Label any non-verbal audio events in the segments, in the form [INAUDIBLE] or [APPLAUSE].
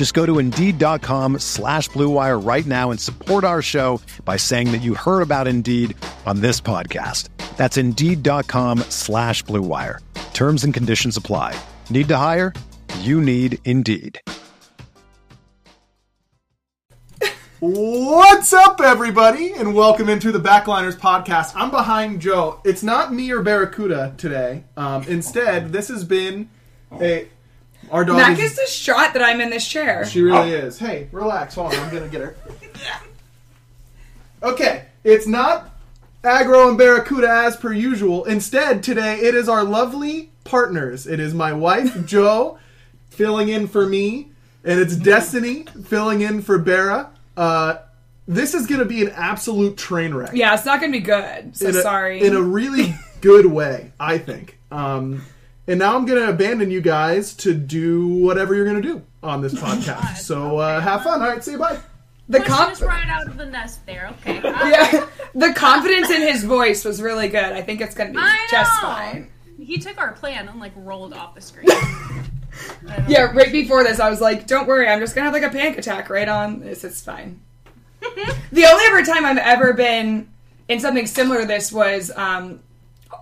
Just go to Indeed.com slash BlueWire right now and support our show by saying that you heard about Indeed on this podcast. That's Indeed.com slash BlueWire. Terms and conditions apply. Need to hire? You need Indeed. What's up, everybody, and welcome into the Backliners podcast. I'm behind Joe. It's not me or Barracuda today. Um, instead, this has been a our dog. Mac is- is distraught that I'm in this chair. She really is. Hey, relax. Hold on. I'm going to get her. [LAUGHS] Okay. It's not Aggro and Barracuda as per usual. Instead, today it is our lovely partners. It is my wife, [LAUGHS] Joe, filling in for me, and it's Destiny filling in for Barra. Uh, this is going to be an absolute train wreck. Yeah, it's not going to be good. So in a, sorry. In a really [LAUGHS] good way, I think. Um, and now I'm going to abandon you guys to do whatever you're going to do on this [LAUGHS] podcast. So uh, have fun. All right, say bye. the Pushing comp- us right out of the nest there. Okay. [LAUGHS] yeah, the confidence in his voice was really good. I think it's going to be I just know. fine. He took our plan and like rolled off the screen. [LAUGHS] Yeah, know. right before this, I was like, "Don't worry, I'm just gonna have like a panic attack right on this. It's fine." the only ever time I've ever been in something similar to this was um,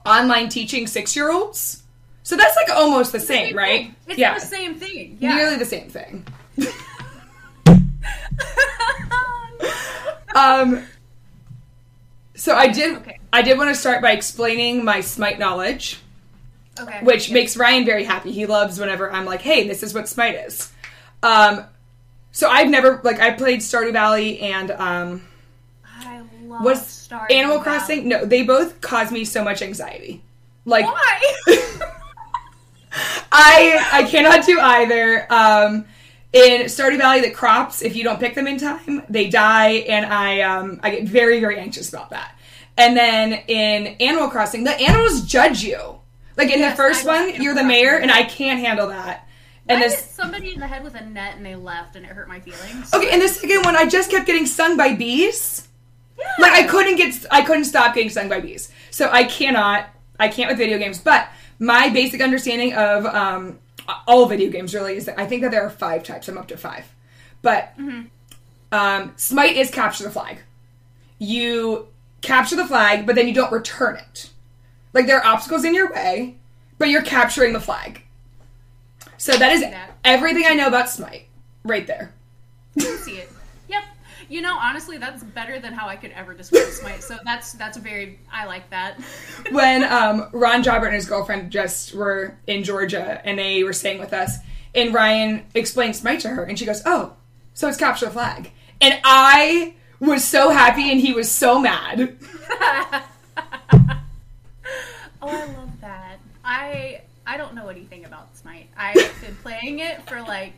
online teaching six year olds. So that's like almost the same, right? It's yeah, the same thing. Yeah. nearly the same thing. [LAUGHS] Um, so I did. Okay. I did want to start by explaining my Smite knowledge, okay. which Yeah. makes Ryan very happy. He loves whenever I'm like, "Hey, this is what Smite is." Um, so I've never like I played Stardew Valley and um, I love was Stardew Animal Valley. Crossing. No, they both cause me so much anxiety. Like Why? [LAUGHS] I I cannot do either. Um, in Stardew Valley, the crops, if you don't pick them in time, they die, and I um, I get very very anxious about that. And then in Animal Crossing, the animals judge you. Like in Yes, the first one, Animal you're the Crossing. mayor, and I can't handle that. And I hit this somebody in the head with a net and they left and it hurt my feelings. okay, and the second one, I just kept getting stung by bees. Yeah. Like I couldn't get, I couldn't stop getting stung by bees. So I cannot, I can't with video games. But my basic understanding of um, all video games really is that I think that there are five types. I'm up to five, but um, Smite is capture the flag. You capture the flag, but then you don't return it. Like there are obstacles in your way, but you're capturing the flag. So that is everything I know about Smite, right there. I see it. You know, honestly, that's better than how I could ever describe Smite. So that's that's a very. I like that. [LAUGHS] when um, Ron Jobber and his girlfriend just were in Georgia and they were staying with us, and Ryan explained Smite to her, and she goes, "Oh, so it's capture the flag," and I was so happy, and he was so mad. [LAUGHS] Oh, I love that. I I don't know anything about Smite. I've been playing it for like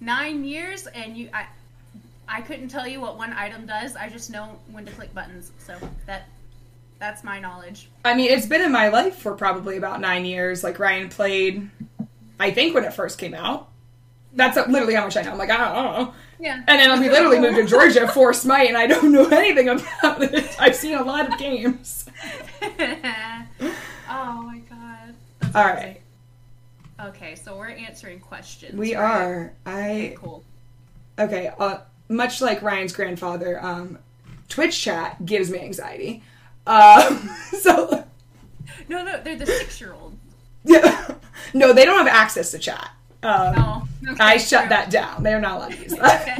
nine years, and you I I couldn't tell you what one item does. I just know when to click buttons. So that that's my knowledge. I mean, it's been in my life for probably about nine years. Like Ryan played, I think when it first came out. That's literally how much I know. I'm like, I don't know. Yeah. And then we literally moved to Georgia for Smite, and I don't know [LAUGHS] anything about it. I've seen a lot of games. [LAUGHS] oh my god. That's All amazing. right, Okay, so we're answering questions. we right? are. I Cool. okay. Uh, much like Ryan's grandfather, um, Twitch chat gives me anxiety. Um, [LAUGHS] so No, no, they're the six-year-old. yeah, [LAUGHS] no, they don't have access to chat. Um, Oh, okay, I shut true. that down. They're not allowed to use that.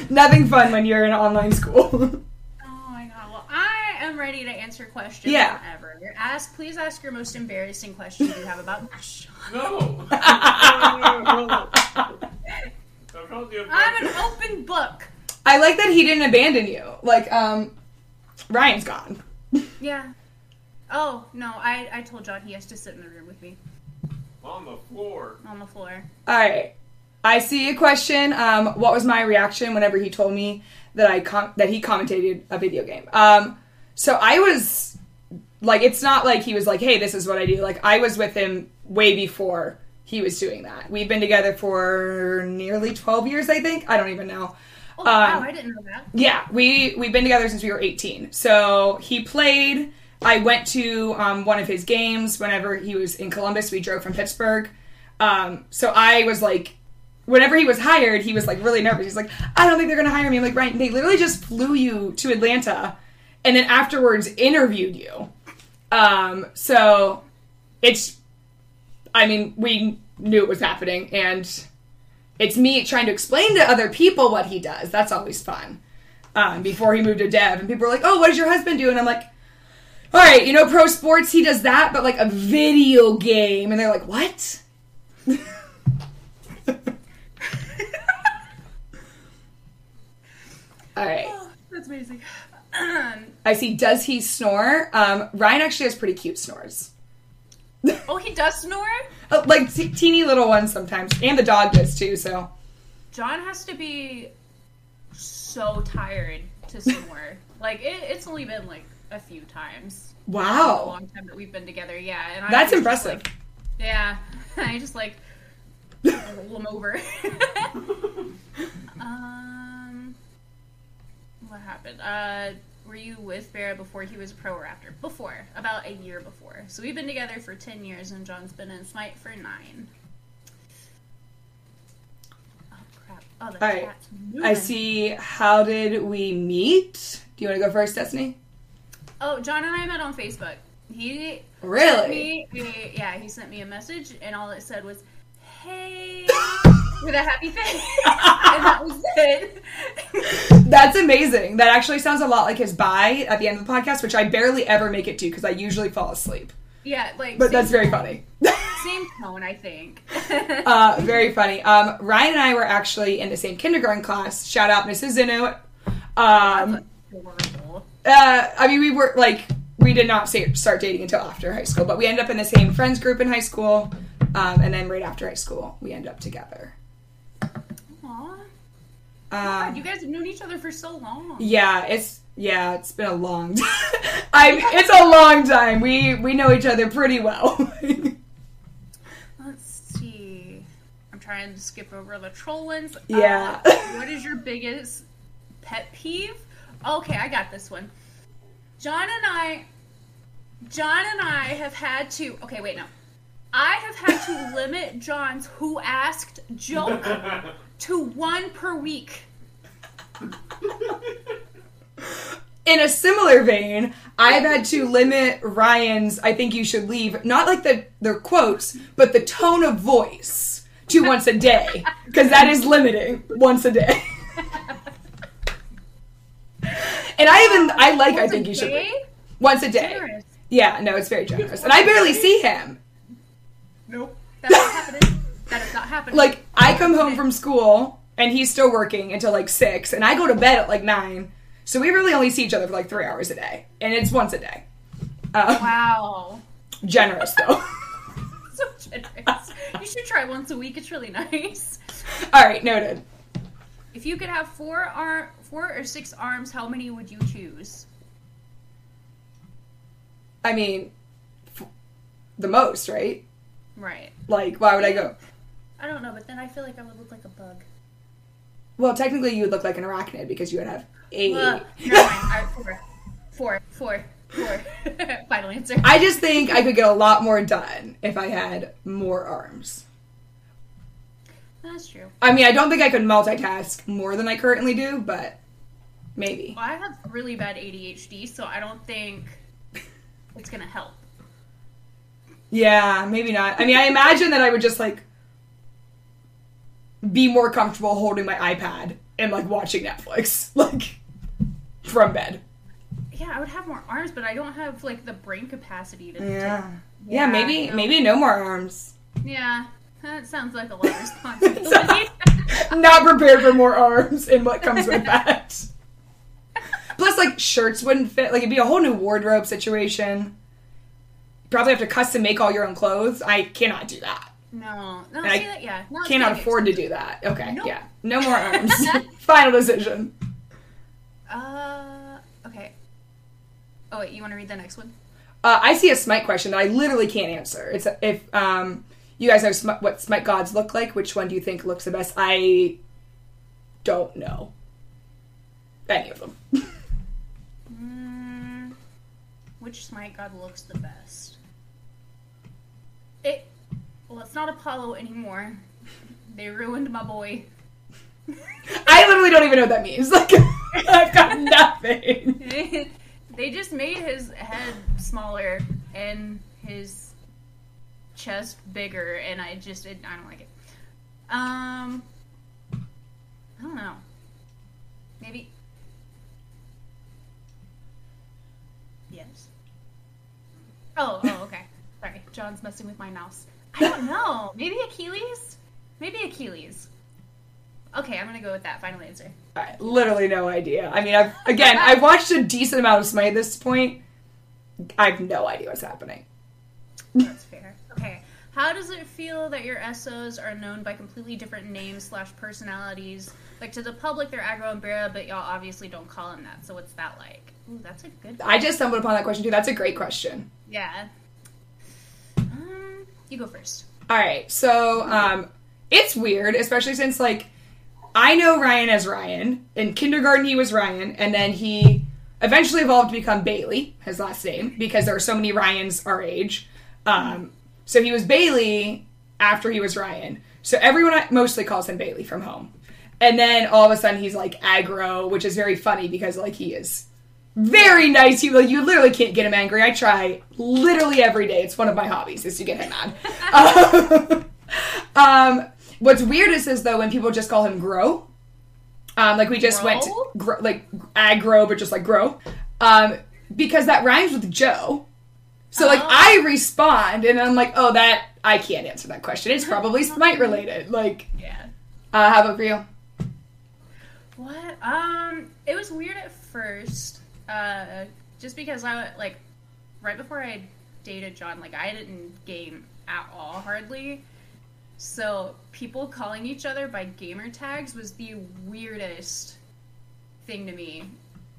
[LAUGHS] Nothing fun when you're in online school. Oh my god. Well, I am ready to answer questions Yeah. whenever. Ask, please ask your most embarrassing question you have about Sean. No. I told you. I'm an open book. I like that he didn't abandon you. Like, um, Ryan's gone. Yeah. Oh no, I I told John he has to sit in the room with me on the floor. on the floor. All right. I see a question. Um, what was my reaction whenever he told me that I com- that he commentated a video game? Um, so I was like, it's not like he was like, "Hey, this is what I do." Like I was with him way before he was doing that. We've been together for nearly twelve years, I think. I don't even know. Oh Um, wow, I didn't know that. Yeah, we we've been together since we were 18. So he played. I went to um, one of his games whenever he was in Columbus. We drove from Pittsburgh. Um, so I was like, whenever he was hired, he was like really nervous. He's like, I don't think they're gonna hire me. I'm like, right? They literally just flew you to Atlanta, and then afterwards interviewed you. Um, so it's, I mean, we knew it was happening, and it's me trying to explain to other people what he does. That's always fun. Um, before he moved to dev, and people were like, "Oh, what does your husband do?" And I'm like, "All right, you know, pro sports, he does that, but like a video game." And they're like, "What?" All right. That's amazing. Um, [CLEARS THROAT] I see. Does he snore? Um, Ryan actually has pretty cute snores. Oh, he does snore. Uh, [LAUGHS] like te- teeny little ones sometimes, and the dog does too. So John has to be so tired to [LAUGHS] snore. like it, it's only been like a few times. Wow, long time that we've been together, yeah. And I that's impressive. like- yeah, [LAUGHS] I just like roll him over. um, what happened? Uh, were you with Vera before he was a pro or after? Before, about a year before. So we've been together for ten years, and John's been in Smite for nine. Oh crap! Oh, the All right. I see. How did we meet? Do you want to go first, Destiny? Oh, John and I met on Facebook. He Really? me, a- yeah, he sent me a message, and all it said was, "Hey," with a happy face, and that was it. [LAUGHS] That's amazing. That actually sounds a lot like his bye at the end of the podcast, which I barely ever make it to because I usually fall asleep. yeah, like, But that's very funny. same tone, I think. [LAUGHS] uh, very funny. Um, Ryan and I were actually in the same kindergarten class. Shout out Mrs. Zinu. Um, uh, I mean, we were like, we did not say, start dating until after high school, but we ended up in the same friends group in high school. Um, and then right after high school, we end up together. Um, God, you guys have known each other for so long. Yeah, it's yeah, it's been a long. [LAUGHS] Time. I it's a long time. We we know each other pretty well. Let's see. I'm trying to skip over the troll ones. Yeah. Uh, what is your biggest pet peeve? Okay, I got this one. John and I. John and I have had to. Okay, wait, no. I have had to [LAUGHS] limit John's who asked joke to one per week. In a similar vein, I've had to limit Ryan's I think you should leave, not like the the quotes, but the tone of voice to once a day because that is limiting once a day. and I even I like I Once a think you should leave. once a day. Generous. Yeah, no, it's very generous. And I barely see him. Nope. That's not happening. That is not happening. like I come home from school and he's still working until like six, and I go to bed at like nine. So we really only see each other for like three hours a day, and it's once a day. Uh, Wow. Generous though. [LAUGHS] [LAUGHS] So generous. You should try once a week. It's really nice. All right, noted. If you could have four arm, four or six arms, how many would you choose? I mean, f- the most, right? Right. Like, why would I go? I don't know, but then I feel like I would look like a bug. Well, technically, you would look like an arachnid because you would have eight. Ugh. Never mind. [LAUGHS] All right, four, four, four, four. [LAUGHS] Final answer. I just think I could get a lot more done if I had more arms. That's true. I mean, I don't think I could multitask more than I currently do, but maybe. Well, I have really bad ADHD, so I don't think it's gonna help. Yeah, maybe not. I mean, I imagine that I would just like be more comfortable holding my iPad and like watching Netflix, [LAUGHS] like from bed. yeah, I would have more arms, but I don't have like the brain capacity to. Yeah. to- Yeah, maybe no. maybe no more arms. Yeah, that sounds like a lot of responsibility. [LAUGHS] [LAUGHS] Not prepared for more arms and what comes with that. Plus, like shirts wouldn't fit. Like it'd be a whole new wardrobe situation. Probably have to custom make all your own clothes. I cannot do that. No, no, I that? Yeah, no, Cannot afford to do that. Okay, Nope. yeah, no more [LAUGHS] arms. [LAUGHS] Final decision. Uh, okay. Oh wait, you want to read the next one? Uh, I see a Smite question that I literally can't answer. It's if um, you guys know Smi- what Smite gods look like. Which one do you think looks the best? I don't know any of them. [LAUGHS] Mm, which Smite god looks the best? Well, it's not Apollo anymore. They ruined my boy. [LAUGHS] I literally don't even know what that means. [LAUGHS] Like I've got [LAUGHS] nothing. they just made his head smaller and his chest bigger, and I just it, I don't like it. Um, I don't know. Maybe. Yes. Oh, oh, okay. Sorry, John's messing with my mouse. I don't know. Maybe Achilles. Maybe Achilles. Okay, I'm gonna go with that final answer. I literally no idea. I mean, I've again, [LAUGHS] I've watched a decent amount of Smite at this point. I have no idea what's happening. That's fair. Okay. How does it feel that your SOs are known by completely different names slash personalities? Like to the public, they're aggro and Barra, but y'all obviously don't call them that. So what's that like? Ooh, that's a good. Question. I just stumbled upon that question too. That's a great question. Yeah. You go first. All right, so um, it's weird, especially since like I know Ryan as Ryan. In kindergarten, he was Ryan, and then he eventually evolved to become Bailey, his last name, because there are so many Ryans our age. Um, so he was Bailey after he was Ryan. So everyone mostly calls him Bailey from home. And then all of a sudden he's like aggro, which is very funny because like he is very nice. You you literally can't get him angry. I try literally every day. It's one of my hobbies is to get him mad. [LAUGHS] um, what's weirdest is though when people just call him Grow. Um, like we just went to Grow? gro- like aggro, but just like Grow, um, because that rhymes with Joe. So like Oh. I respond and I'm like, oh that I can't answer that question. It's probably [LAUGHS] Smite related. Like, Yeah. uh, how about for you? What? Um, it was weird at first, uh, just because I like right before I dated John, like I didn't game at all hardly. So people calling each other by gamer tags was the weirdest thing to me.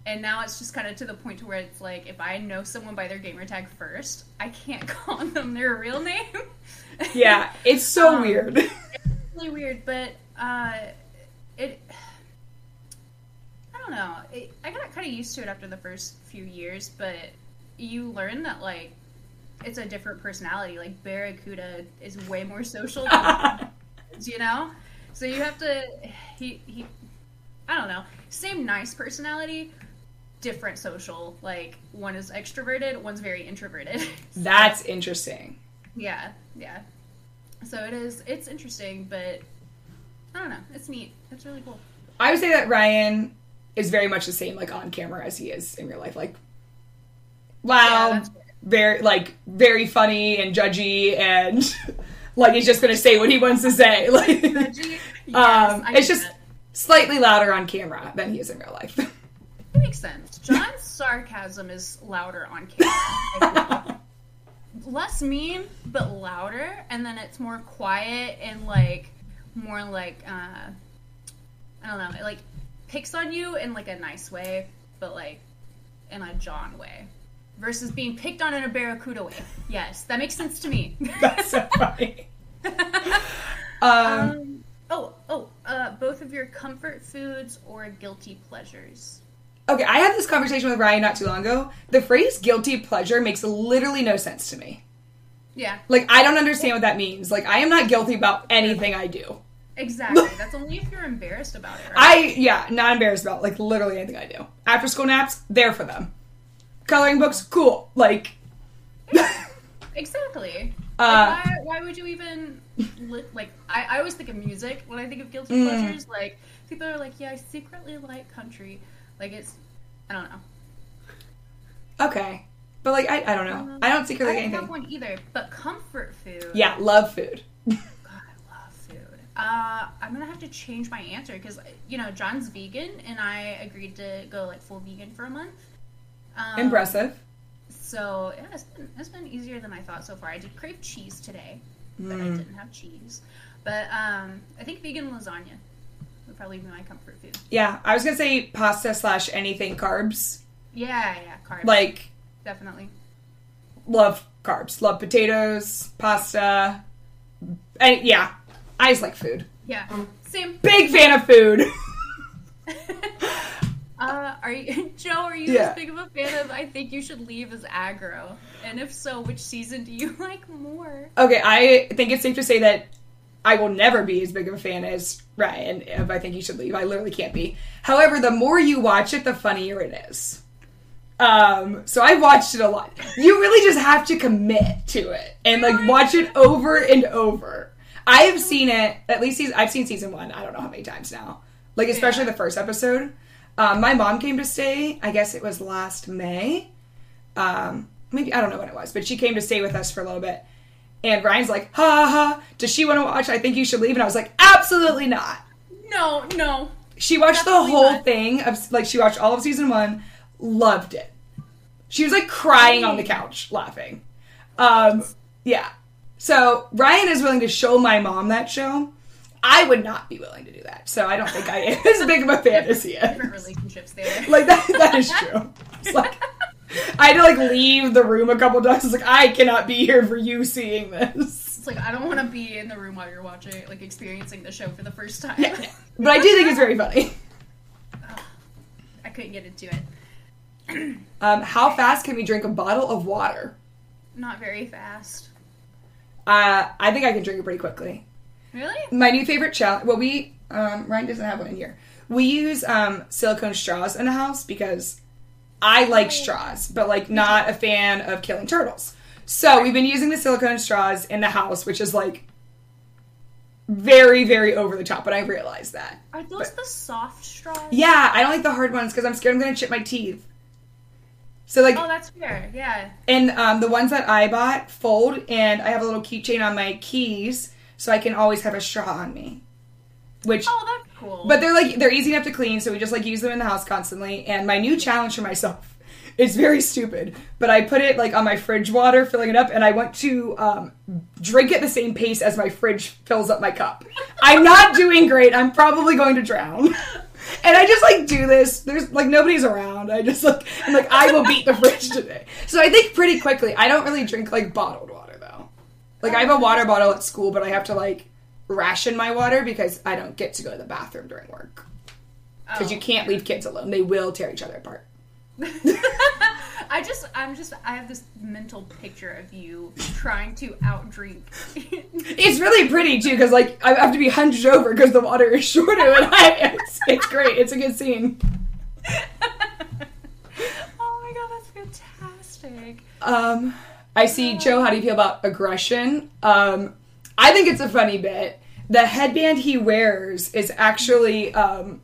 And now it's just kind of to the point to where it's like if I know someone by their gamer tag first, I can't [LAUGHS] call them their real name. Yeah, it's so Um, weird. [LAUGHS] really weird, but uh, it. I don't know. It, I got kind of used to it after the first few years, but you learn that like it's a different personality. Like Barracuda is way more social, than, [LAUGHS] you know. So you have to. He he. I don't know. Same nice personality, different social. Like one is extroverted, one's very introverted. [LAUGHS] That's interesting. Yeah, yeah. So it is. It's interesting, but I don't know. It's neat. It's really cool. I would say that Ryan is very much the same like on camera as he is in real life. Like Yeah, loud, very like very funny and judgy and [LAUGHS] like he's just gonna say what he wants to say. [LAUGHS] Like Yes, um I it's just that. slightly louder on camera than he is in real life. [LAUGHS] It makes sense. John's sarcasm is louder on camera. Less mean, but louder, and then it's more quiet and like more like uh, I don't know, like picks on you in like a nice way, but like in a John way, versus being picked on in a Barracuda way. Yes, that makes sense to me. [LAUGHS] [LAUGHS] That's so funny. Um, Um, oh, oh, uh, both of your comfort foods or guilty pleasures. okay, I had this conversation with Ryan not too long ago. The phrase guilty pleasure makes literally no sense to me. Yeah, Like I don't understand what that means. Like I am not guilty about anything I do. Exactly. [LAUGHS] That's only if you're embarrassed about it, right? I yeah, not embarrassed about like literally anything I do. After school naps, there for them. Coloring books, cool. Like [LAUGHS] exactly. Uh, like, why, why would you even li- like? I, I always think of music when I think of guilty Mm. pleasures. Like people are like, yeah, I secretly like country. Like it's, I don't know. Okay, but like I, I don't know. I don't secretly I don't have anything. one either. But comfort food. Yeah, love food. [LAUGHS] Uh, I'm gonna have to change my answer because you know John's vegan, and I agreed to go like full vegan for a month. Um, Impressive. So yeah, it's been, it's been easier than I thought so far. I did crave cheese today, but Mm. I didn't have cheese. But um, I think vegan lasagna would probably be my comfort food. Yeah, I was gonna say pasta slash anything carbs. Yeah, yeah, carbs. Like definitely. love carbs. Love potatoes, pasta. And yeah, I just like food. Yeah, same. Big fan of food. [LAUGHS] [LAUGHS] Uh, are you, [LAUGHS] Joe? Are you Yeah. as big of a fan of? I think you should leave as aggro. And if so, which season do you like more? Okay, I think it's safe to say that I will never be as big of a fan as Ryan if I think you should leave. I literally can't be. However, the more you watch it, the funnier it is. Um, so I watched it a lot. You really just have to commit to it and like watch it over and over. I have seen it at least. Season, I've seen season one. I don't know how many times now. Like especially Yeah. the first episode. Um, my mom came to stay. I guess it was last May. Um, maybe I don't know when it was, but she came to stay with us for a little bit. And Ryan's like, ha ha, does she want to watch? I think you should leave. And I was like, absolutely not. No, no. She watched the whole not. thing of like she watched all of season one, loved it. She was like crying on the couch, laughing. Um, yeah. So Ryan is willing to show my mom that show. I would not be willing to do that. So I don't think I am as big of a fan as he Different relationships there. Like that that is true. It's like I had to like leave the room a couple times. It's like I cannot be here for you seeing this. It's like I don't want to be in the room while you're watching, like experiencing the show for the first time. Yeah. But I do think it's very funny. I couldn't get into it. Um, how fast can we drink a bottle of water? Not very fast. Uh, I think I can drink it pretty quickly. Really? My new favorite challenge. Well, we um, Ryan doesn't have one in here. We use um, silicone straws in the house because I like straws, but like not a fan of killing turtles. So we've been using the silicone straws in the house, which is like very, very over the top. But I realize that. Are those But- the soft straws? Yeah, I don't like the hard ones because I'm scared I'm gonna chip my teeth. So like, Oh, that's fair. Yeah. and um, the ones that I bought fold, and I have a little keychain on my keys, so I can always have a straw on me. Which Oh, that's cool. But they're like they're easy enough to clean, so we just like use them in the house constantly. And my new challenge for myself, [LAUGHS] it's very stupid, but I put it like on my fridge water, filling it up, and I want to um, drink at the same pace as my fridge fills up my cup. I'm not doing great. I'm probably going to drown. [LAUGHS] And I just like do this. There's like nobody's around. I just like I'm like I will beat the fridge today. So I think pretty quickly. I don't really drink like bottled water though. Like I have a water bottle at school, but I have to like ration my water because I don't get to go to the bathroom during work. Because Oh. you can't leave kids alone; they will tear each other apart. [LAUGHS] I just, I'm just, I have this mental picture of you trying to outdrink. [LAUGHS] It's really pretty too, because like I have to be hunched over because the water is shorter than I. [LAUGHS] It's, it's great. It's a good scene. oh my god, that's fantastic. Um, I see Joe. How do you feel about aggression? Um, I think it's a funny bit. The headband he wears is actually. Um,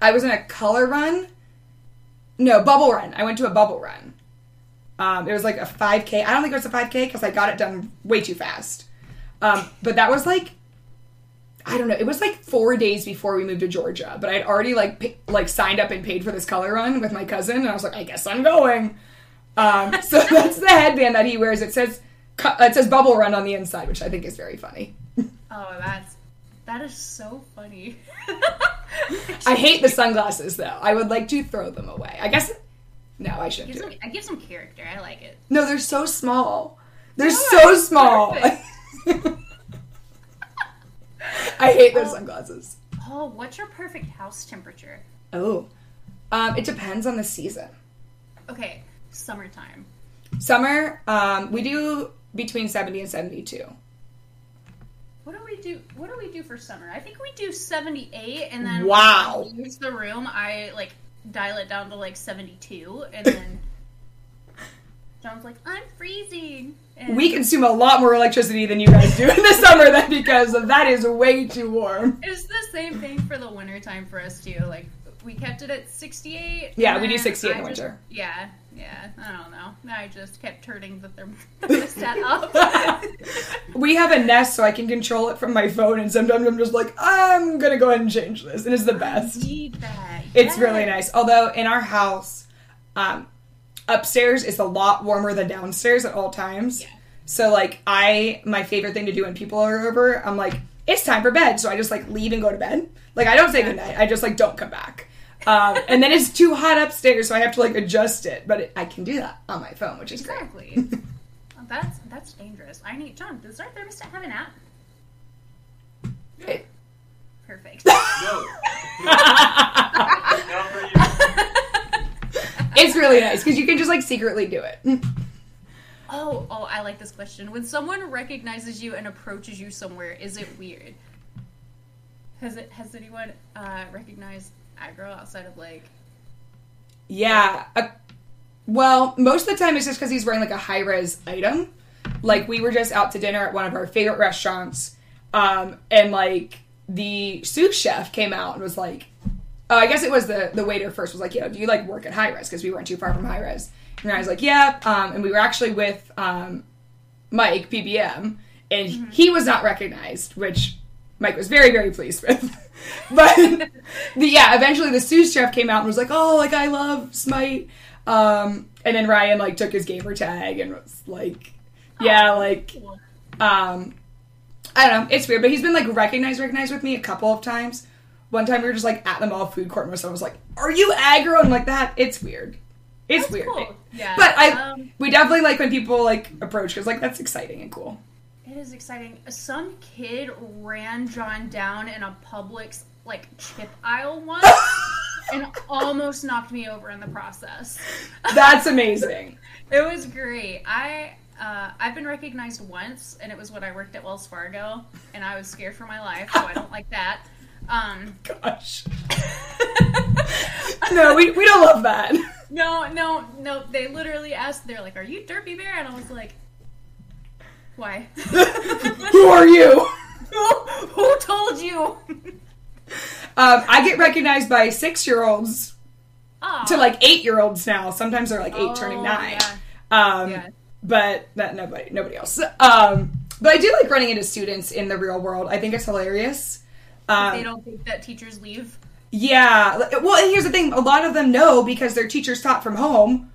I was in a color run. No, bubble run. I went to a bubble run. Um, it was like a 5K. I don't think it was a 5K because I got it done way too fast. Um, but that was like, I don't know. It was like four days before we moved to Georgia. But I'd already like pa- like signed up and paid for this color run with my cousin, and I was like, I guess I'm going. Um, so [LAUGHS] that's the headband that he wears. It says it says bubble run on the inside, which I think is very funny. Oh, that's that is so funny. [LAUGHS] I hate the sunglasses though. I would like to throw them away. I guess no, I shouldn't Gives do them. I give some character. I like it. No, they're so small. They're No, so small. [LAUGHS] I hate those sunglasses. Oh, what's your perfect house temperature? Oh, um, it depends on the season. Okay, summertime. Summer, um, we do between seventy and seventy-two. What do we do? What do we do for summer? I think we do seventy eight, and then Wow. when I use the room. I like dial it down to like seventy two, and [LAUGHS] then John's like, "I'm freezing." And We consume a lot more electricity than you guys do in the summer, then because that is way too warm. It's the same thing for the winter time for us too. Like we kept it at sixty eight. Yeah, we do 68 in the winter. Yeah, Yeah, I don't know. I just kept turning the thermostat [LAUGHS] [LAUGHS] up. [LAUGHS] We have a Nest, so I can control it from my phone, and sometimes I'm just like, I'm gonna go ahead and change this, and it's the best. Need that. It's Yes. really nice. Although in our house, um, upstairs is a lot warmer than downstairs at all times. So like I, my favorite thing to do when people are over, I'm like, it's time for bed. So I just like leave and go to bed. Like I don't say goodnight. I just like don't come back. Um, and then it's too hot upstairs, so I have to like adjust it. But it, I can do that on my phone, which is great. Exactly. Well, that's that's dangerous. I need John. Does our thermostat have an app? It- Perfect. No. Not for you. it's really nice because you can just like secretly do it. Oh, oh, I like this question. When someone recognizes you and approaches you somewhere, is it weird? Has it has anyone uh, recognized aggro outside of like Yeah. Uh, well, most of the time it's just because he's wearing like a Hi-Rez item. Like we were just out to dinner at one of our favorite restaurants, um, and like the sous chef came out and was like, "Oh, I guess it was the the waiter first was like, yo, do you like work at Hi-Rez? Because we weren't too far from Hi-Rez." And I was like, "Yeah," um, and we were actually with um, Mike PBM, and he was not recognized, which Mike was very very pleased with. [LAUGHS] but the, yeah, eventually the sous chef came out and was like, "Oh, like I love Smite," um, and then Ryan like took his gamer tag and was like, "Yeah, like." Um, I don't know. It's weird, but he's been like recognized, recognized with me a couple of times. One time we were just like at the mall food court, and someone was like, "Are you aggro?" and like that. It's weird. It's That's weird. cool. Yeah, But I, um, we definitely like when people like approach because like that's exciting and cool. It is exciting. Some kid ran John down in a Publix like chip aisle once [LAUGHS] and almost knocked me over in the process. That's amazing. [LAUGHS] It was great. I uh, I've been recognized once, and it was when I worked at Wells Fargo, and I was scared for my life, so I don't like that. Um, [LAUGHS] Gosh. [LAUGHS] no, we, we don't love that. no, no, no. They literally asked. They're like, "Are you Derpy Bear?" And I was like, "Why? [LAUGHS] Who are you? who, who told you?" Um, I get recognized by six year olds to like eight year olds now. Sometimes they're like eight Oh, turning nine. yeah. Um, Yeah. but that nobody nobody else. Um, but I do like running into students in the real world. I think it's hilarious. Um, they don't think that teachers leave. Yeah. Well, here's the thing: a lot of them know because their teachers taught from home.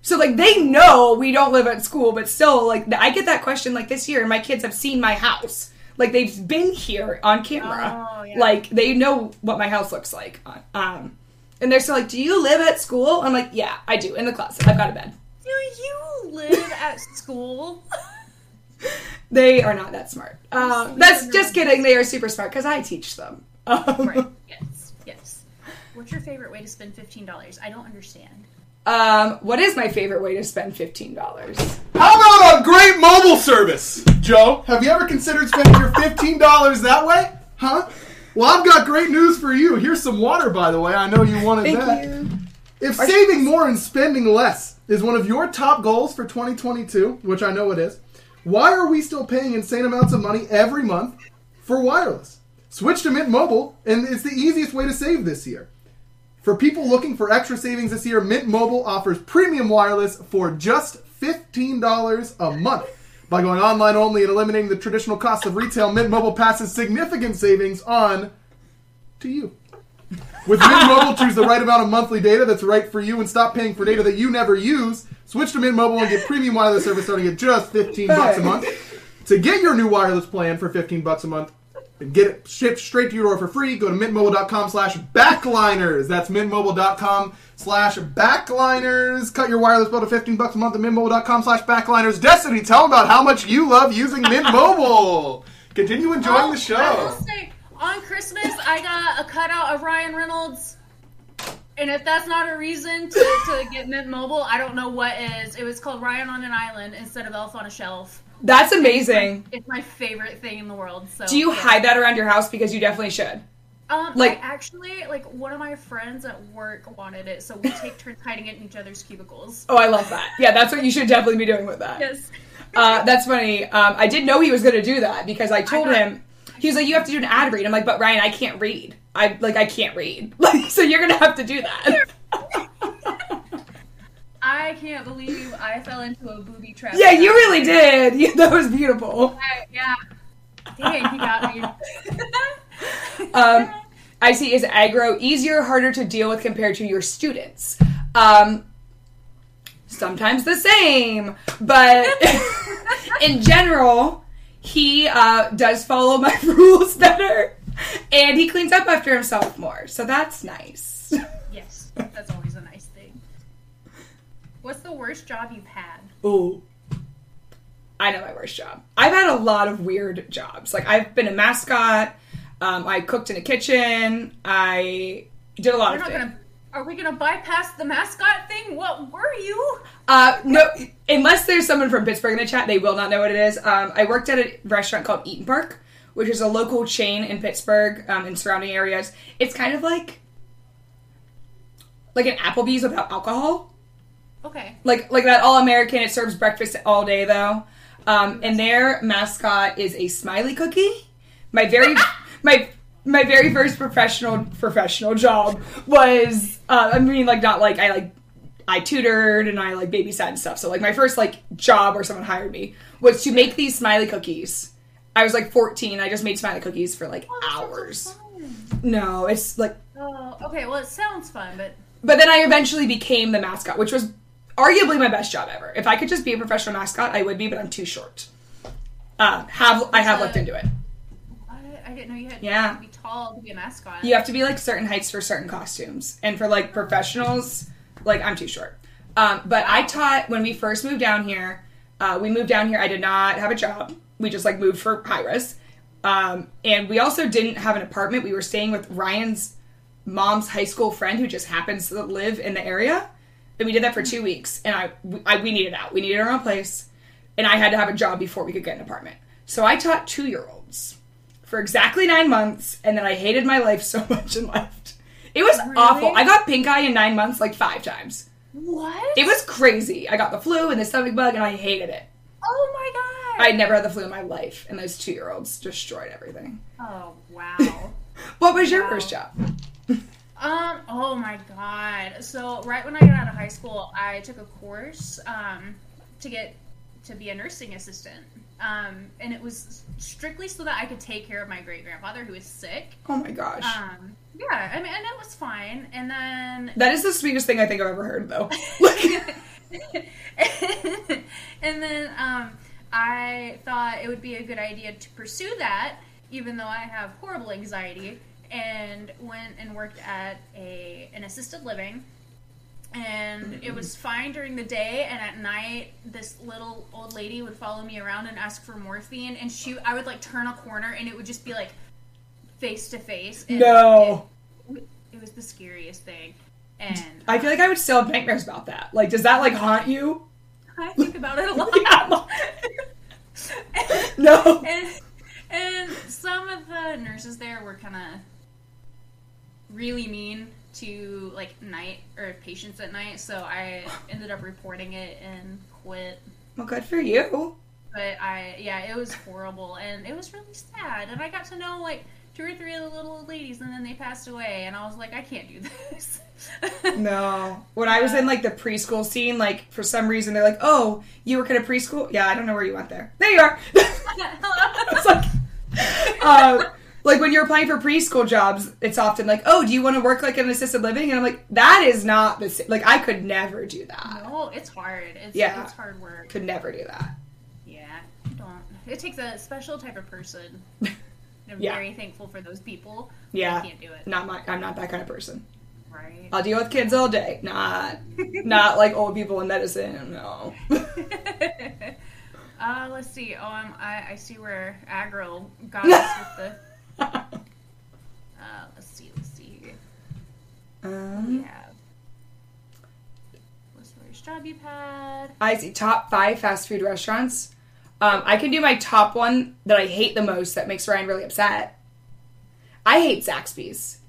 So like they know we don't live at school, but still like I get that question like this year, and my kids have seen my house. Like they've been here on camera. Oh, yeah. Like they know what my house looks like. Um, and they're still like, "Do you live at school?" I'm like, "Yeah, I do. In the closet. I've got a bed." Do you live at school? [LAUGHS] They are not that smart. Uh, that's just kidding. They are super smart because I teach them. Um, right. [LAUGHS] Yes. Yes. What's your favorite way to spend fifteen dollars? I don't understand. Um, what is my favorite way to spend fifteen dollars? How about a great mobile service? Joe, have you ever considered spending your $15 that way? Huh? Well, I've got great news for you. Here's some water, by the way. I know you wanted that. Thank that. you. If saving more and spending less is one of your top goals for 2022, which I know it is, why are we still paying insane amounts of money every month for wireless? Switch to Mint Mobile, and it's the easiest way to save this year. For people looking for extra savings this year, Mint Mobile offers premium wireless for just $15 a month. By going online only and eliminating the traditional cost of retail, Mint Mobile passes significant savings on to you. With Mint Mobile, choose the right amount of monthly data that's right for you and stop paying for data that you never use. Switch to Mint Mobile and get premium wireless service starting at just 15 bucks a month. To get your new wireless plan for 15 bucks a month and get it shipped straight to your door for free, go to mintmobile.com slash backliners. That's mintmobile.com slash backliners. Cut your wireless bill to 15 bucks a month at mintmobile.com slash backliners. Destiny, tell them about how much you love using Mint Mobile. Continue enjoying the Oh, I show. On Christmas, I got a cutout of Ryan Reynolds. And if that's not a reason to, to get Mint Mobile, I don't know what is. It was called Ryan on an Island instead of Elf on a Shelf. That's amazing. It's my favorite thing in the world. So Do you yeah. hide that around your house because you definitely should? Um, like- like actually, like one of my friends at work wanted it, so we [LAUGHS] take turns hiding it in each other's cubicles. Oh, I love that. Yeah, that's what you should definitely be doing with that. Yes. Uh, that's funny. Um, I did know he was going to do that because I told got- him he was like, "You have to do an ad read." I'm like, "But Ryan, I can't read. I like I can't read. [LAUGHS] Like, so you're going to have to do that." [LAUGHS] I can't believe I fell into a booby trap. Yeah, you really [LAUGHS] did. That was beautiful. I- yeah. Dang, he got me. Um, I see is aggro easier, harder to deal with compared to your students. Um, sometimes the same, but in general, he uh, does follow my [LAUGHS] rules better, and he cleans up after himself more. So that's nice. [LAUGHS] yes, that's always a nice thing. What's the worst job you've had? Ooh. I know my worst job. I've had a lot of weird jobs. Like I've been a mascot. Um, I cooked in a kitchen. I did a lot We're of not things. gonna. Are we gonna bypass the mascot thing? What were you? Uh, no, unless there's someone from Pittsburgh in the chat, they will not know what it is. Um, I worked at a restaurant called Eat'n Park, which is a local chain in Pittsburgh um, and surrounding areas. It's kind of like like an Applebee's without alcohol. Okay. like like that all American. It serves breakfast all day though, um, and their mascot is a smiley cookie. My very [LAUGHS] my my very first professional professional job was uh, I mean like not like I like I tutored and I like babysat and stuff. So like my first like job where someone hired me was to make these smiley cookies. I was like 14. I just made smiley cookies for like Oh, hours. so. No, it's like Oh, okay. Well, it sounds fun, but but then I eventually became the mascot, which was arguably my best job ever. If I could just be a professional mascot, I would be, but I'm too short. Uh, have I have looked into it? I, didn't know you had Yeah. to be tall to be a mascot. You have to be like certain heights for certain costumes, and for like professionals, like I'm too short. Um, but I taught when we first moved down here. Uh, we moved down here. I did not have a job. We just like moved for Rez, um, and we also didn't have an apartment. We were staying with Ryan's mom's high school friend who just happens to live in the area, and we did that for two weeks. And I, I we needed out. We needed our own place, and I had to have a job before we could get an apartment. So I taught two year olds for exactly nine months, and then I hated my life [LAUGHS] so much and left. It was Really? awful. I got pink eye in nine months, like five times. What? It was crazy. I got the flu and the stomach bug, and I hated it. Oh my god. I'd never had the flu in my life, and those two year olds destroyed everything. Oh wow. [LAUGHS] What was your first job? Um, oh my god. So right when I got out of high school, I took a course um, to get to be a nursing assistant. Um, and it was strictly so that I could take care of my great grandfather who was sick. Oh my gosh. Um, yeah, I mean, and it was fine. And then that is the sweetest thing I think I've ever heard, though. [LAUGHS] [LAUGHS] [LAUGHS] and then um, I thought it would be a good idea to pursue that, even though I have horrible anxiety, and went and worked at a an assisted living. And it was fine during the day, and at night, this little old lady would follow me around and ask for morphine, and she, I would like turn a corner, and it would just be like face to face. and no. it, it was the scariest thing, and I feel like I would still have nightmares about that. Like, does that like haunt you? I think about it a lot. [LAUGHS] Yeah. [LAUGHS] No. and, and some of the nurses there were kind of really mean to like night or patients at night so i [SIGHS] ended up reporting it and quit Well, good for you. but i yeah it was horrible and it was really sad and i got to know like two or three of the little old ladies and then they passed away and i was like i can't do this [LAUGHS] No. When I was in like the preschool scene, like for some reason they're like, "Oh, you work at a preschool? Yeah, I don't know where you went there. There you are." [LAUGHS] [LAUGHS] it's like, uh, like when you're applying for preschool jobs, it's often like, "Oh, do you want to work like in assisted living?" And I'm like, "That is not the sa- like I could never do that. no it's hard it's, Yeah. it's hard work Could never do that." Yeah, don't. It takes a special type of person. [LAUGHS] I'm Yeah. very thankful for those people. Yeah, I can't do it. Not my. I'm not that kind of person. Right. I'll deal with kids all day. Not, [LAUGHS] not like old people in medicine. No. [LAUGHS] uh, let's see. Oh, um, I, I see where aggro got us with the. Uh, let's see. Let's see here. We um, have. What's worst job you've had? I see top five fast food restaurants. Um, I can do my top one that I hate the most that makes Ryan really upset. I hate Zaxby's.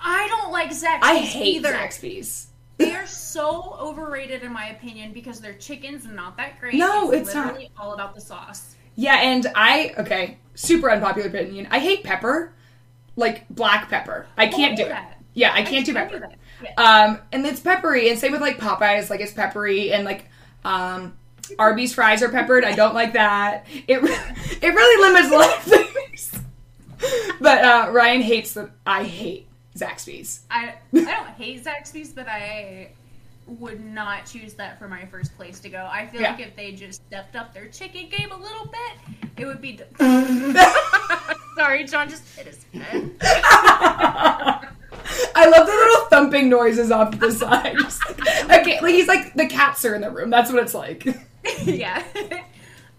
I don't like Zaxby's I hate either. Zaxby's. They are so overrated in my opinion because their chicken's not that great. No, it's not. literally all about the sauce. Yeah, and I okay, super unpopular opinion. I hate pepper, like black pepper. I can't do do it. Yeah, I can't do can't do pepper. that. Um, and it's peppery, and same with like Popeyes, like it's peppery, and like um, Arby's fries are peppered. I don't like that. It [LAUGHS] it really limits a lot of things. But uh, Ryan hates the. I hate Zaxby's. I I don't hate Zaxby's, but I would not choose that for my first place to go. I feel Yeah. like if they just stepped up their chicken game a little bit, it would be. [LAUGHS] Sorry, John just hit his head. I love the little thumping noises off to the [LAUGHS] side. Like, okay, like he's like the cats are in the room. That's what it's like. [LAUGHS] yeah.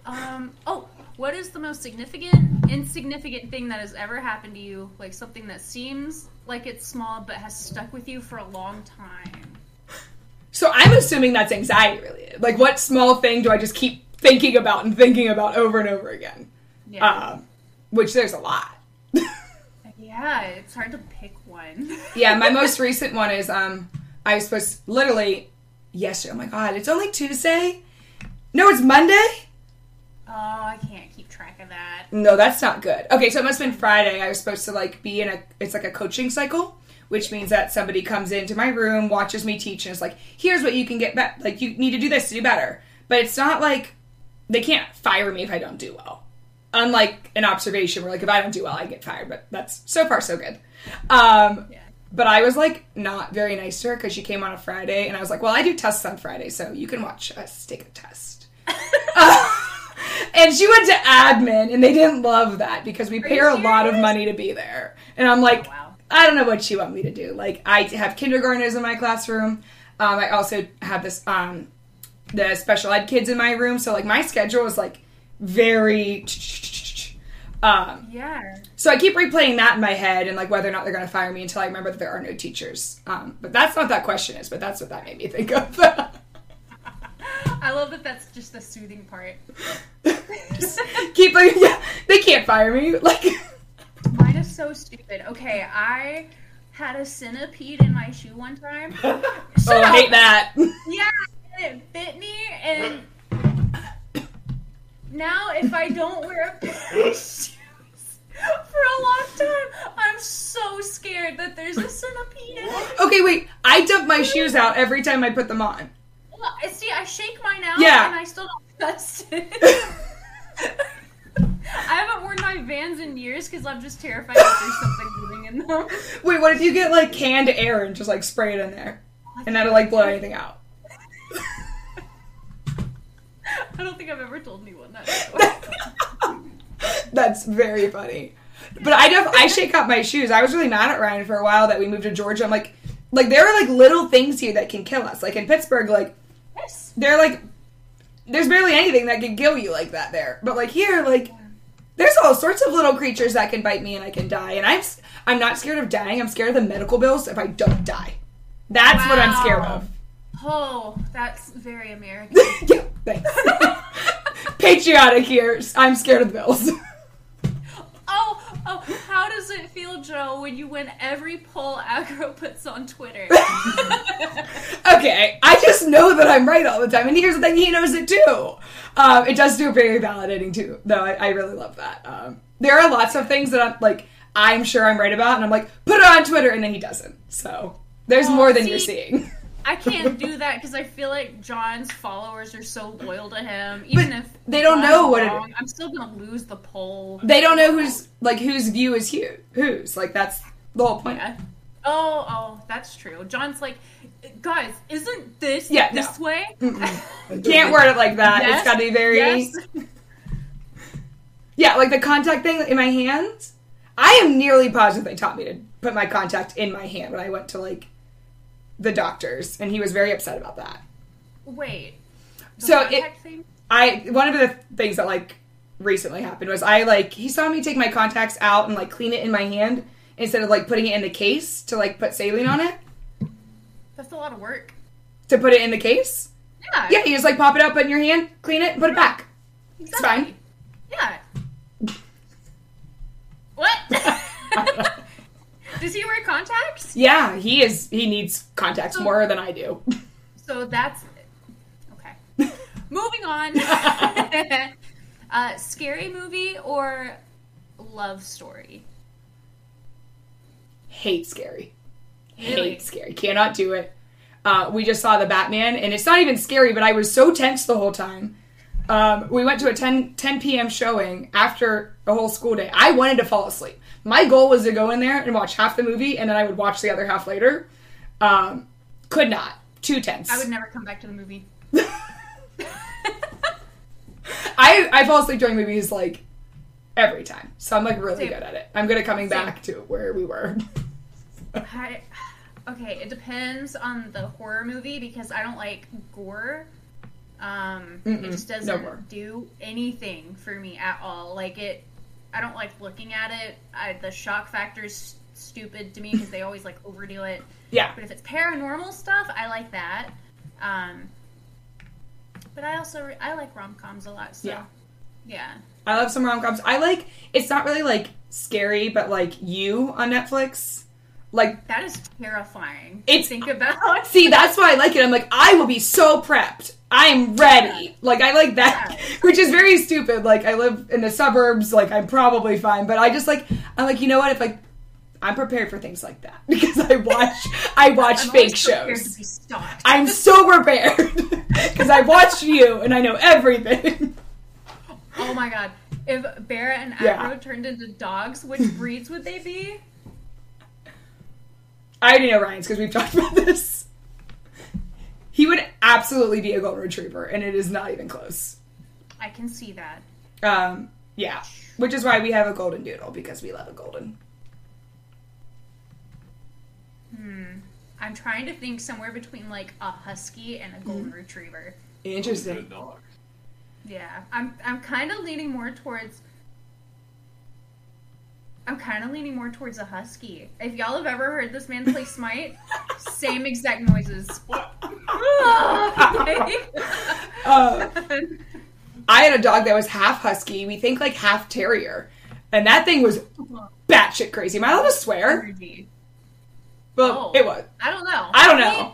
um. Oh, what is the most significant, insignificant thing that has ever happened to you? Like something that seems like it's small but has stuck with you for a long time. So I'm assuming that's anxiety related. Like, what small thing do I just keep thinking about and thinking about over and over again? Yeah. Um, which there's a lot. [LAUGHS] yeah. It's hard to pick one. [LAUGHS] yeah, my most [LAUGHS] recent one is um, I was supposed literally yesterday. Oh my god, it's only Tuesday. No, it's Monday. Oh, I can't keep track of that. No, that's not good. Okay, so it must have been Friday. I was supposed to like be in a it's like a coaching cycle, which means that somebody comes into my room, watches me teach, and is like, "Here's what you can get better. Like you need to do this to do better." But it's not like they can't fire me if I don't do well. Unlike an observation where like if I don't do well, I get fired. But that's so far so good. Um, Yeah. but I was like not very nice to her because she came on a Friday, and I was like, "Well, I do tests on Friday, so you can watch us take a test." [LAUGHS] [LAUGHS] and she went to admin, and they didn't love that because we pay her a lot of money to be there. And I'm like, Oh, wow. I don't know what you want me to do. Like, I have kindergartners in my classroom. Um, I also have this um, the special ed kids in my room, so like my schedule is like very. [TSK] Um, Yeah. so I keep replaying that in my head and like whether or not they're going to fire me until I remember that there are no teachers. Um, but that's not that question is, but that's what that made me think of. [LAUGHS] I love that that's just the soothing part. [LAUGHS] keep like, yeah, [LAUGHS] they can't fire me. Like, so stupid. Okay, I had a centipede in my shoe one time. [LAUGHS] oh, I hate that. Yeah, and it bit me, and now if I don't wear a pair of [LAUGHS] shoes for a long time, I'm so scared that there's a centipede in it. Okay, wait. I dump my shoes out every time I put them on. Well, I see, I shake mine out, Yeah. and I still don't [LAUGHS] trust it. I haven't worn my Vans in years because I'm just terrified that there's something moving in them. [LAUGHS] Wait, what if you get like canned air and just like spray it in there, and that'll like blow anything out? [LAUGHS] I don't think I've ever told anyone that. [LAUGHS] That's very funny. But I def- I shake up my shoes. I was really mad at Ryan for a while that we moved to Georgia. I'm like, like there are like little things here that can kill us. Like in Pittsburgh, like yes. they're like there's barely anything that can kill you like that there. But like here, like there's all sorts of little creatures that can bite me and I can die. And I'm I'm not scared of dying. I'm scared of the medical bills if I don't die. That's what I'm scared of. Oh, that's very American. [LAUGHS] yeah, thanks. [LAUGHS] Patriotic here. I'm scared of the bills. [LAUGHS] [LAUGHS] Oh, how does it feel, Joe, when you win every poll Aggro puts on Twitter? [LAUGHS] okay, I just know that I'm right all the time, and here's the thing: he knows it too. Um, it does feel very validating too, though. I, I really love that. Um, there are lots of things that I'm like, I'm sure I'm right about, and I'm like, put it on Twitter, and then he doesn't. So there's Oh, more than you're seeing. [LAUGHS] I can't do that because I feel like John's followers are so loyal to him. Even But if they don't John's know what it- I'm still gonna lose the poll. They don't know who's like whose view is who, whose. Like that's the whole point. Yeah. Oh, oh, that's true. John's like, guys, isn't this Yeah, this no. way? [LAUGHS] Can't word it like that. Yes, It's got to be very. yes. [LAUGHS] Yeah, like the contact thing in my hands. I am nearly positive they taught me to put my contact in my hand when I went to like the doctors, and he was very upset about that. Wait. So it- thing? I one of the things that like recently happened was I like he saw me take my contacts out and like clean it in my hand instead of like putting it in the case to like put saline on it That's a lot of work. to put it in the case. Yeah. Yeah, you just like pop it up, in your hand, clean it, put it back. It's fine. Yeah. What? [LAUGHS] [LAUGHS] Does he wear contacts? Yeah, he is. He needs contacts more than I do. So that's okay. [LAUGHS] Moving on. [LAUGHS] uh, scary movie or love story? Hate scary. Really? hate scary. Cannot do it. Uh, we just saw the Batman, and it's not even scary, but I was so tense the whole time. Um, we went to a 10, 10 p.m. showing after a whole school day. I wanted to fall asleep. My goal was to go in there and watch half the movie, and then I would watch the other half later. Um, could not. Too tense. I would never come back to the movie. [LAUGHS] I, I fall asleep during movies like every time. So I'm like really Same. good at it. I'm good at coming Same. back to where we were. [LAUGHS] I, okay, it depends on the horror movie because I don't like gore. Um, Mm-mm, it just doesn't gore. do anything for me at all. Like it, I don't like looking at it. I, the shock factor is stupid to me because they always like overdo it. Yeah. But if it's paranormal stuff, I like that. Um, but I also re- I like rom coms a lot. So Yeah. yeah. I love some rom coms. I like it's not really like scary, but like you on Netflix. Like That is terrifying. It's- think about. [LAUGHS] see, that's why I like it. I'm like, I will be so prepped. I'm ready. Like I like that. [LAUGHS] Which is very stupid. Like I live in the suburbs, like I'm probably fine. But I just like I'm like, you know what, if like I'm prepared for things like that. [LAUGHS] Because I watch I [LAUGHS] watch I'm fake shows. To be stalked. I'm so prepared because I watched you and I know everything. Oh my god. If Barra and Yeah. Turned into dogs, which breeds would they be? I already know Ryan's because we've talked about this. He would absolutely be a golden retriever, and it is not even close. I can see that. Um, yeah, which is why we have a golden doodle because we love a golden. Hmm. I'm trying to think somewhere between like a husky and a golden retriever. Interesting. Dog. Yeah, I'm I'm kind of leaning more towards. I'm kind of leaning more towards a husky. If y'all have ever heard this man play Smite, [LAUGHS] same exact noises. Uh, [LAUGHS] I had a dog that was half husky. We think like half terrier, and that thing was batshit crazy. Am I allowed to swear? Well, Oh. it was. I don't know. I don't know.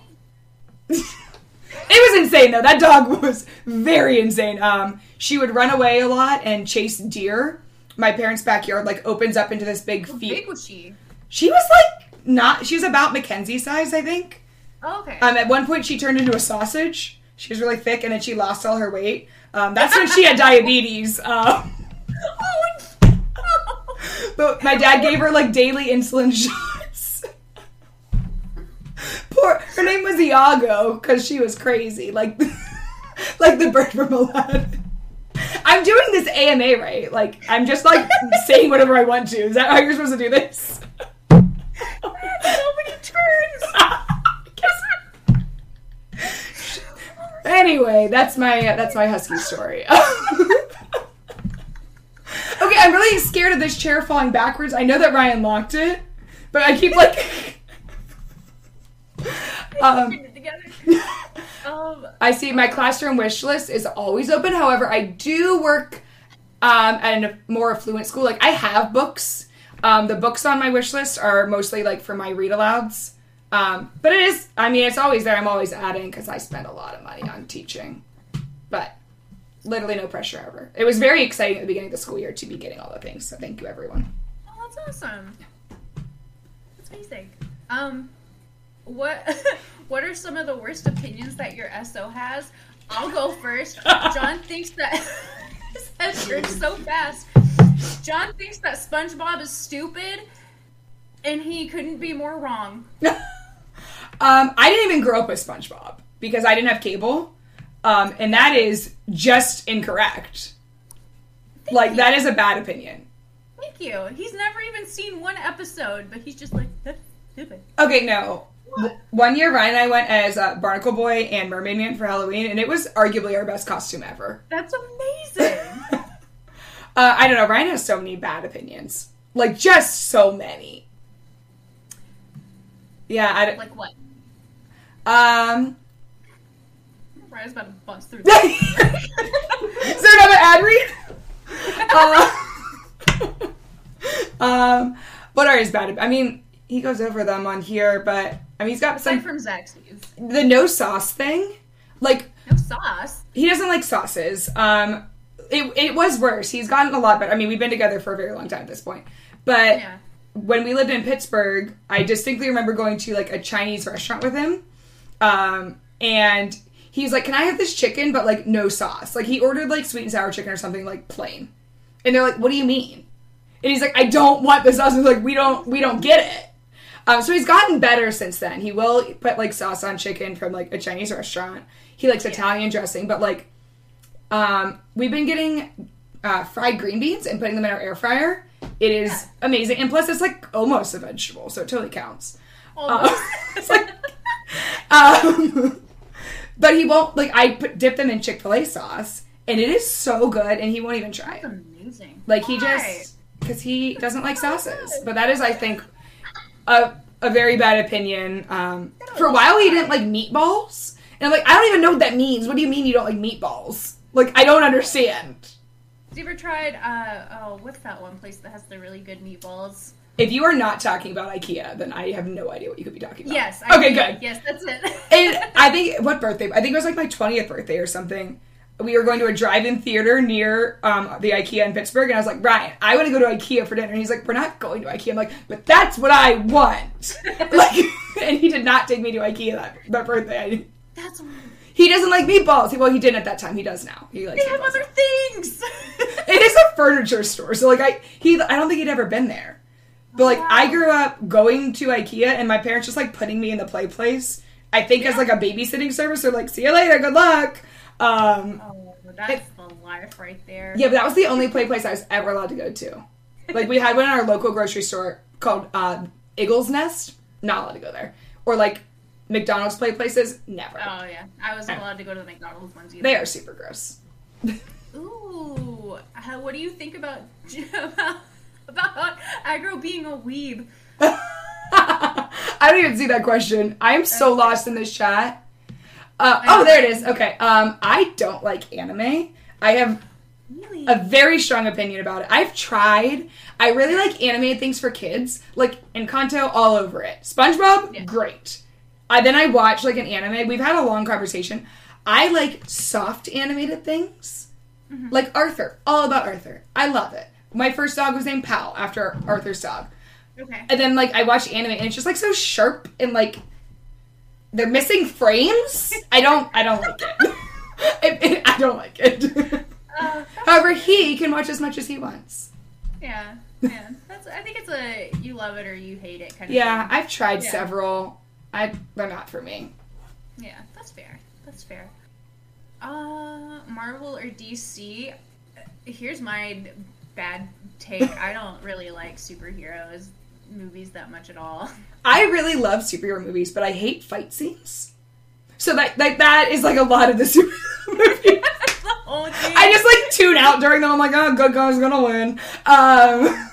[LAUGHS] it was insane though. That dog was very insane. Um, she would run away a lot and chase deer. My parents' backyard like opens up into this big How field. big was she? She was like not. She was about Mackenzie size, I think. Oh, okay. Um, at one point, she turned into a sausage. She was really thick, and then she lost all her weight. Um, that's when she had diabetes. Um, [LAUGHS] but my dad gave her like daily insulin shots. Poor. Her name was Iago because she was crazy, like [LAUGHS] like the bird from Aladdin. I'm doing this AMA right. Like I'm just like saying whatever I want to. Is that how you're supposed to do this? [LAUGHS] Nobody turns. Anyway, that's my that's my husky story. [LAUGHS] okay, I'm really scared of this chair falling backwards. I know that Ryan locked it, but I keep like. [LAUGHS] um, Put it together. [LAUGHS] Um, I see my classroom wish list is always open. However, I do work um, at a more affluent school. Like I have books. Um, the books on my wish list are mostly like for my read alouds. Um, but it is. I mean, it's always there. I'm always adding because I spend a lot of money on teaching. But literally no pressure ever. It was very exciting at the beginning of the school year to be getting all the things. So thank you, everyone. oh, that's awesome. That's amazing. Um, what [LAUGHS] what are some of the worst opinions that your SO has? I'll go first. John [LAUGHS] thinks that [LAUGHS] you're so fast. John thinks that SpongeBob is stupid, and he couldn't be more wrong. Um, I didn't even grow up with SpongeBob because I didn't have cable, um, and that is just incorrect. Like that is a bad opinion. Thank you. He's never even seen one episode, but he's just like that's stupid. Okay, no. W- One year, Ryan and I went as uh, Barnacle Boy and Mermaid Man for Halloween, and it was arguably our best costume ever. That's [LAUGHS] amazing. Uh, I don't know. Ryan has so many bad opinions, like just so many. Yeah, I don't- like what? Um. Ryan's about to bust through. [LAUGHS] Is there another ad read? Uh, um, what are his bad? I mean, he goes over them on here, but I mean, he's got Aside some from Zaxby's, the no sauce thing. Like no sauce. he doesn't like sauces. Um, it it was worse. He's gotten a lot better. I mean, we've been together for a very long time at this point, but Yeah. when we lived in Pittsburgh, I distinctly remember going to like a Chinese restaurant with him. Um, and he's like, Can I have this chicken, but like no sauce? Like he ordered like sweet and sour chicken or something like plain. And they're like, What do you mean? And he's like, I don't want the sauce. And like, we don't we don't get it. Um, so he's gotten better since then. He will put like sauce on chicken from like a Chinese restaurant. He likes Italian dressing, but like um, we've been getting uh, fried green beans and putting them in our air fryer. It is amazing, and plus it's like almost a vegetable, so it totally counts. Uh, [LAUGHS] it's like, [LAUGHS] um, but he won't like I put, dip them in Chick Fil A sauce, and it is so good, and he won't even try it. Amazing. Like he just because he doesn't like sauces. But that is, I think, a a very bad opinion. Um, for a while, he didn't like meatballs, and I'm like, I don't even know what that means. What do you mean you don't like meatballs? Like I don't understand. Have you ever tried? Uh, oh, what's that one place that has the really good meatballs? If you are not talking about IKEA, then I have no idea what you could be talking about. Yes. I Okay, good. Yes, that's it. [LAUGHS] And I think what birthday? I think it was like my twentieth birthday or something. We were going to a drive-in theater near um, the IKEA in Pittsburgh, and I was like, Brian, I want to go to IKEA for dinner. And he's like, We're not going to IKEA. I'm like, But that's what I want. [LAUGHS] like, [LAUGHS] and he did not take me to IKEA that, that birthday. I, that's. he doesn't like meatballs. Well, he didn't at that time. He does now. He likes They have other things. It is a furniture store, so like I he I don't think he'd ever been there. But like I grew up going to IKEA and my parents just like putting me in the play place. I think as like a babysitting service. They're like, see you later, good luck. Um, oh, that's the life right there. yeah, but that was the only play place I was ever allowed to go to. Like we had one in our local grocery store called uh, Eagle's Nest. Not allowed to go there. Or like McDonald's play places. Never. Oh yeah, I wasn't allowed to go to the McDonald's ones either. They are super gross. [LAUGHS] Ooh, how, what do you think about [LAUGHS] about, about aggro being a weeb? [LAUGHS] I don't even see that question. I am so lost in this chat. Uh, oh, there it is. Okay. Um, I don't like anime. I have Really? a very strong opinion about it. I've tried. I really like animated things for kids, like Encanto, all over it. SpongeBob, Yeah. great. I then I watch like an anime. We've had a long conversation. I like soft animated things, Mm-hmm. like Arthur. All about Arthur. I love it. My first dog was named Pal after Arthur's dog. okay. And then like I watch anime and it's just like so sharp and like they're missing frames. I don't I don't like it. [LAUGHS] It- it- I don't like it. Uh, [LAUGHS] However, he can watch as much as he wants. yeah, yeah. That's. I think it's a you love it or you hate it kind of. Yeah, thing. I've tried Yeah. several. I they're not for me. Yeah, that's fair. That's fair. Uh, Marvel or DC? Here's my bad take. I don't really like superheroes movies that much at all. [LAUGHS] I really love superhero movies, but I hate fight scenes. So that like that is like a lot of the [LAUGHS] superhero [LAUGHS] movies. The whole thing. I just like tune out during them. I'm like, oh, good guy's gonna win. Um,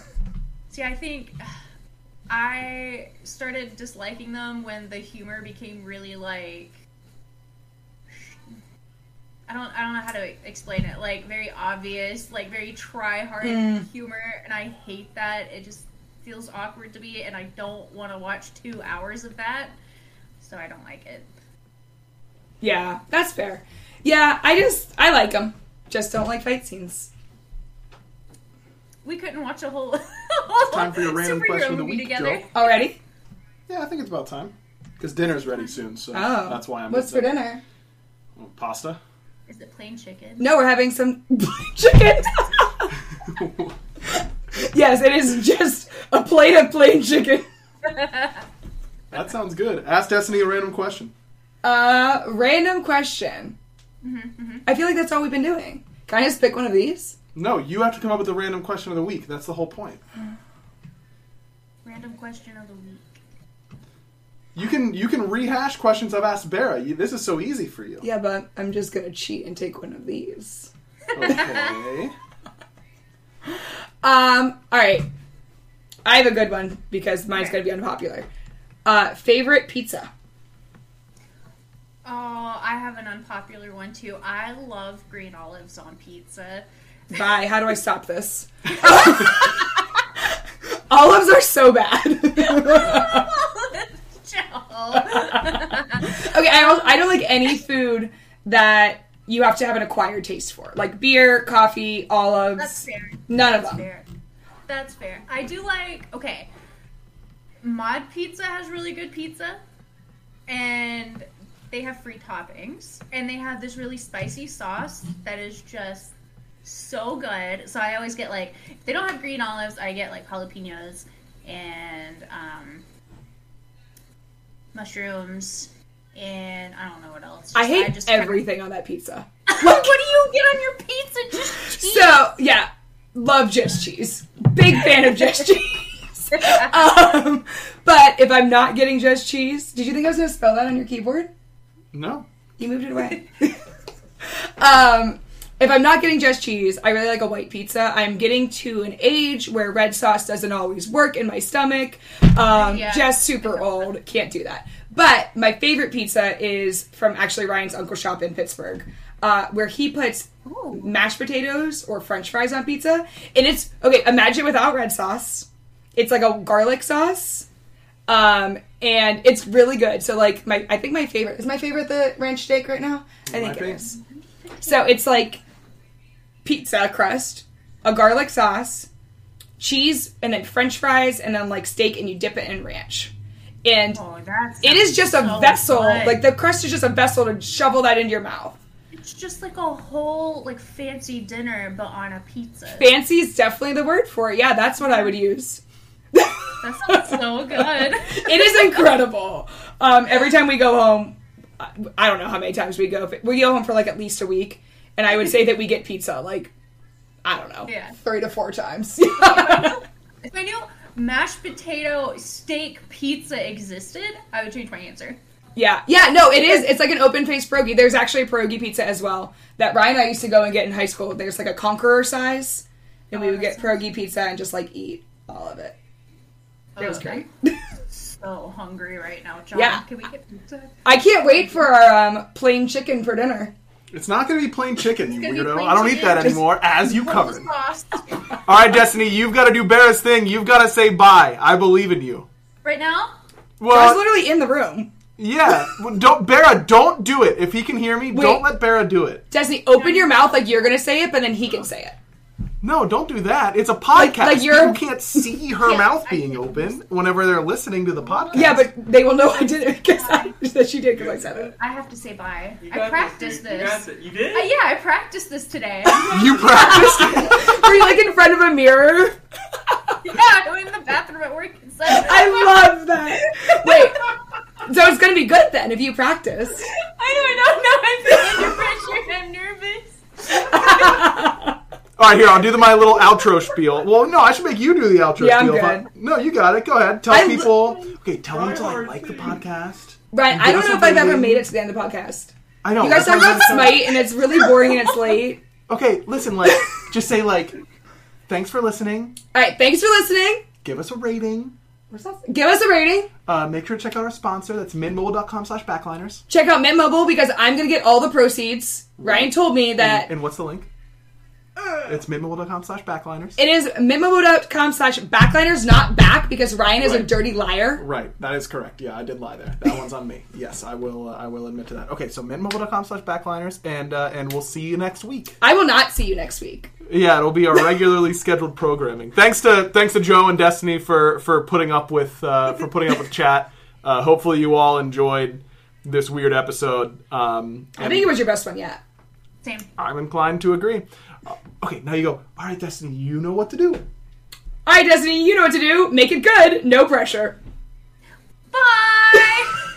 See, I think [SIGHS] I started disliking them when the humor became really like I don't I don't know how to explain it. Like very obvious, like very try hard hmm. humor and I hate that. It just feels awkward to me and I don't want to watch 2 hours of that. So I don't like it. yeah, that's fair. Yeah, I just I like them. Just don't like fight scenes. We couldn't watch a whole, [LAUGHS] whole Time for your random question of the movie week, together. Oh, Joe. Already? Yeah, I think it's about time. Because dinner's ready soon, so Oh, that's why I'm. What's for dinner? Pasta. Is it plain chicken? No, we're having some [LAUGHS] chicken. yes, it is just a plate of plain chicken. That sounds good. Ask Destiny a random question. Uh, random question. Mm-hmm, I feel like that's all we've been doing. Can I just pick one of these? No, you have to come up with a random question of the week. That's the whole point. Random question of the week. You can you can rehash questions I've asked Barra. You, this is so easy for you. Yeah, but I'm just gonna cheat and take one of these. Okay. [LAUGHS] Um, all right. I have a good one because mine's Okay. gonna be unpopular. Uh, favorite pizza. Oh, I have an unpopular one too. I love green olives on pizza. Bye. How do I stop this? [LAUGHS] [LAUGHS] Olives are so bad. [LAUGHS] Okay, I don't, I don't like any food that you have to have an acquired taste for, like beer, coffee, olives. That's fair. None of That's them. fair. That's fair. I do like. Okay, Mod Pizza has really good pizza, and they have free toppings, and they have this really spicy sauce that is just so good. So I always get like, if they don't have green olives, I get like jalapenos and um, mushrooms, and I don't know what else. I hate Just- just kinda- everything on that pizza. [LAUGHS] what do you get on your pizza? Just cheese. So yeah, love just cheese. Big fan of just cheese. [LAUGHS] Um, but if I'm not getting just cheese, did you think I was going to spell that on your keyboard? No. You moved it away. [LAUGHS] um, if I'm not getting just cheese, I really like a white pizza. I'm getting to an age where red sauce doesn't always work in my stomach. Um, Yeah. Just super old. Can't do that. But my favorite pizza is from actually Ryan's Uncle Shop in Pittsburgh, uh, where he puts mashed potatoes or French fries on pizza. And it's okay. Imagine without red sauce. It's like a garlic sauce. Um, and it's really good. So like my, I think my favorite is my favorite the ranch steak right now. I think Might it be. is. So it's like pizza crust, a garlic sauce, cheese, and then French fries, and then like steak, and you dip it in ranch. And Oh, it is just a so vessel. good. Like the crust is just a vessel to shovel that into your mouth. It's just like a whole like fancy dinner, but on a pizza. Fancy is definitely the word for it. Yeah, that's what I would use. That sounds so good. [LAUGHS] it is incredible. Um, every time we go home, I- I don't know how many times we go. We go home for like at least a week, and I would say that we get pizza like I don't know, Yeah. three to four times. [LAUGHS] If I knew mashed potato steak pizza existed, I would change my answer. yeah, yeah. No, it is. It's like an open faced pierogi. There's actually a pierogi pizza as well that Ryan and I used to go and get in high school. There's like a conqueror size, and we Oh, would get pierogi pizza and just like eat all of it. It was Oh, great. So hungry right now, John. Yeah. Can we get pizza? I can't wait for our um, plain chicken for dinner. It's not going to be plain chicken, you weirdo. I don't eat chicken. that Just- anymore, as you covered. All right, Destiny, you've got to do Barra's thing. You've got to say bye. I believe in you. right now? Well, I was literally in the room. yeah. Don't Barra, don't do it. If he can hear me, Wait. don't let Barra do it. Destiny, open your mouth like you're gonna say it, but then he can say it. No, don't do that. It's a podcast. like you're- People can't see [LAUGHS] her Yeah, mouth being open whenever they're listening to the podcast. Yeah, but they will know I did it because I, that she did because I said it. I have to say bye. You I practiced dude. You this. got. You did? Uh, yeah, I practiced this today. [LAUGHS] you practiced. [LAUGHS] Were you like in front of a mirror? yeah, I'm in the bathroom at work. and said- I love that. Wait, so it's gonna be good then if you practice. I don't know. I'm feeling your pressure. I'm nervous. All right, here I'll do the, my little outro spiel. Well, no, I should make you do the outro Yeah, I'm spiel. I- good. no, you got it. Go ahead. Tell I- people. Okay, tell them to like, like the podcast. Brian, I don't know if I've ever made it to the end of the podcast. I know. You guys talk about Smite and it's really boring and it's [LAUGHS] late. Okay, listen, like, just say like, thanks for listening. All right, thanks for listening. Give us a rating. Give us a rating. Uh, make sure to check out our sponsor. That's midmobile.com slash backliners. Check out Mint Mobile because I'm gonna get all the proceeds. Ryan told me that And what's the link? [LAUGHS] It's midmobile.com slash backliners. it is mintmobile.com slash backliners, not back because Ryan is a dirty liar. Right, that is correct. Yeah, I did lie there. That one's on me. [LAUGHS] Yes, I will. Uh, I will admit to that. Okay, so midmobile.com slash backliners, and uh, and we'll see you next week. I will not see you next week. Yeah, it'll be our [LAUGHS] regularly scheduled programming. Thanks to thanks to Joe and Destiny for for putting up with uh, for putting up with chat. Uh, hopefully, you all enjoyed this weird episode. Um, I think it was your best one yet. Same. I'm inclined to agree. Okay, now you go, all right, Destiny, you know what to do. All right, Destiny, you know what to do. Make it good. No pressure. Bye! [LAUGHS]